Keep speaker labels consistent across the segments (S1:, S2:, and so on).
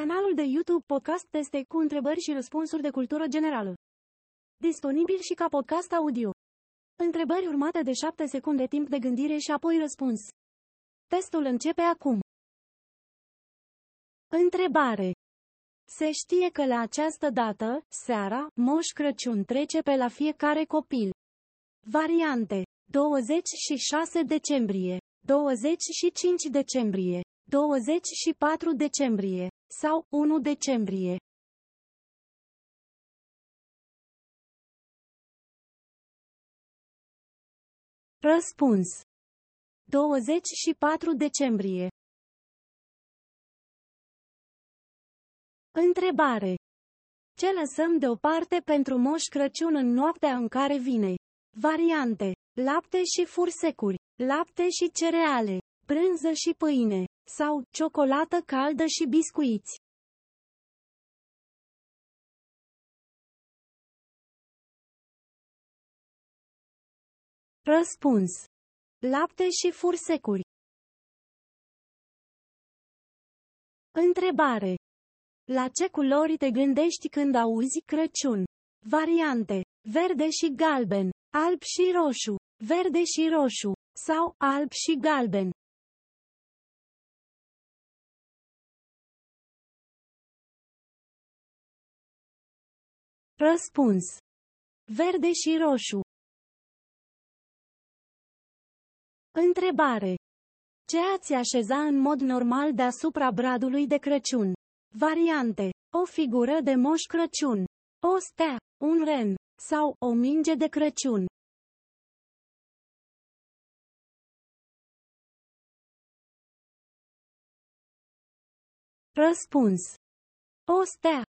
S1: Canalul de YouTube Podcast Teste cu întrebări și răspunsuri de cultură generală. Disponibil și ca podcast audio. Întrebări urmate de 7 secunde timp de gândire și apoi răspuns. Testul începe acum. Întrebare. Se știe că la această dată, seara, Moș Crăciun trece pe la fiecare copil. Variante. 26 decembrie, 25 decembrie, 24 decembrie sau 1 decembrie. Răspuns. 24 decembrie. Întrebare. Ce lăsăm deoparte pentru Moș Crăciun în noaptea în care vine? Variante. Lapte și fursecuri, lapte și cereale, brânză și pâine, sau ciocolată caldă și biscuiți. Răspuns. Lapte și fursecuri. Întrebare. La ce culori te gândești când auzi Crăciun? Variante. Verde și galben, alb și roșu, verde și roșu, sau alb și galben. Răspuns. Verde și roșu. Întrebare. Ce ați așeza în mod normal deasupra bradului de Crăciun? Variante. O figură de moș Crăciun. O stea, un ren, sau o minge de Crăciun. Răspuns. O stea.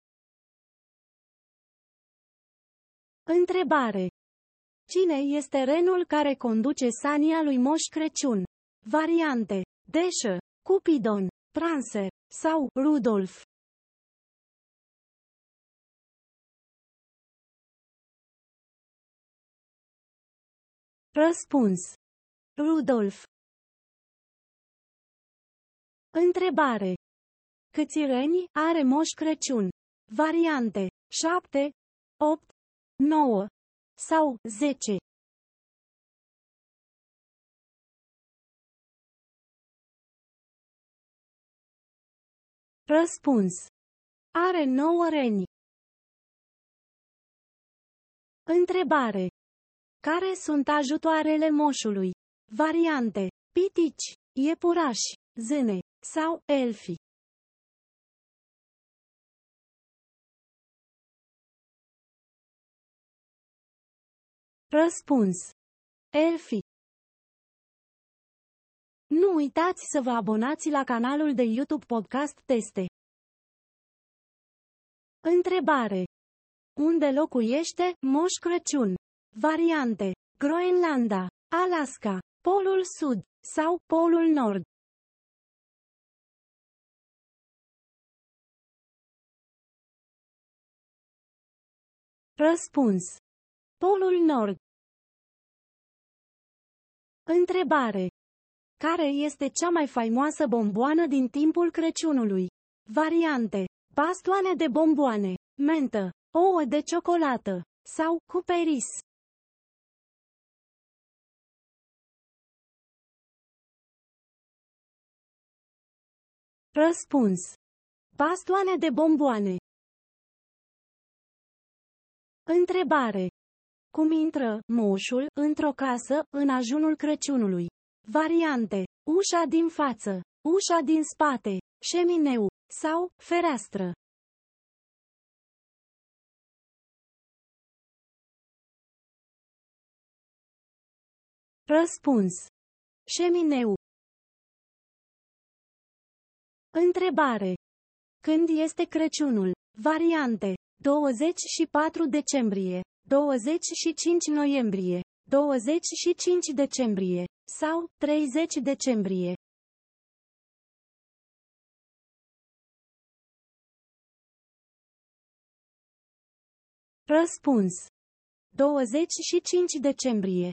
S1: Întrebare. Cine este renul care conduce sania lui Moș Crăciun? Variante. Deșă, Cupidon, Prancer sau Rudolf. Răspuns. Rudolf. Întrebare. Câți reni are Moș Crăciun? Variante. 7, 8, 9 sau 10. Răspuns. Are 9 reni. Întrebare. Care sunt ajutoarele moșului? Variante. Pitici, iepurași, zâne sau elfi. Răspuns. Elfi. Nu uitați să vă abonați la canalul de YouTube Podcast Teste. Întrebare. Unde locuiește Moș Crăciun? Variante. Groenlanda, Alaska, Polul Sud sau Polul Nord. Răspuns. Polul Nord. Întrebare. Care este cea mai faimoasă bomboană din timpul Crăciunului? Variante. Pastoane de bomboane, mentă, ouă de ciocolată sau cuperis. Răspuns. Pastoane de bomboane. Întrebare. Cum intră moșul într-o casă în ajunul Crăciunului? Variante. Ușa din față, ușa din spate, șemineu sau fereastră. Răspuns. Șemineu. Întrebare. Când este Crăciunul? Variante. 24 decembrie, 25 noiembrie, 25 decembrie sau 30 decembrie. Răspuns. 25 decembrie.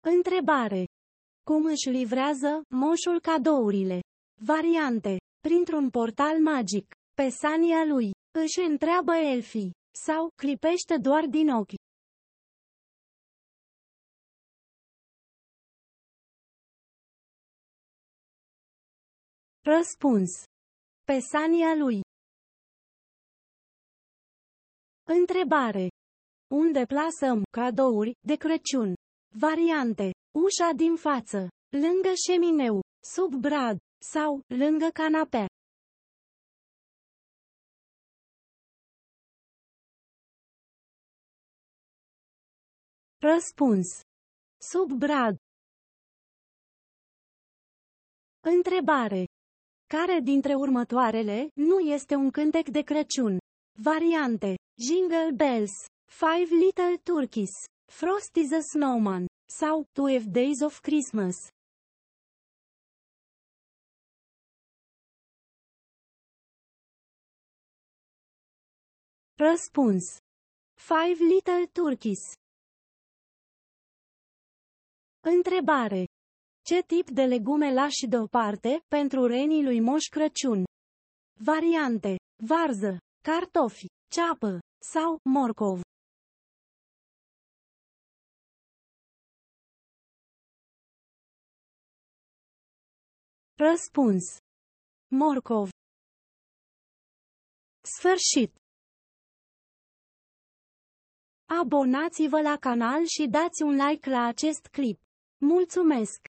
S1: Întrebare. Cum își livrează moșul cadourile? Variante. printr-un portal magic, pe sania lui, își întreabă elfii, sau clipește doar din ochi. Răspuns. Pe sania lui. Întrebare. Unde plasăm cadouri de Crăciun? Variante. Ușa din față, lângă șemineu, sub brad sau lângă canapea. Răspuns. Sub brad. Întrebare. Care dintre următoarele nu este un cântec de Crăciun? Variante. Jingle Bells, Five Little Turkeys, Frosty the Snowman sau Twelve Days of Christmas. Răspuns. Five Little Turkeys. Întrebare. Ce tip de legume lași deoparte pentru renii lui Moș Crăciun? Variante. Varză, cartofi, ceapă sau morcov. Răspuns. Morcov. Sfârșit. Abonați-vă la canal și dați un like la acest clip. Mulțumesc!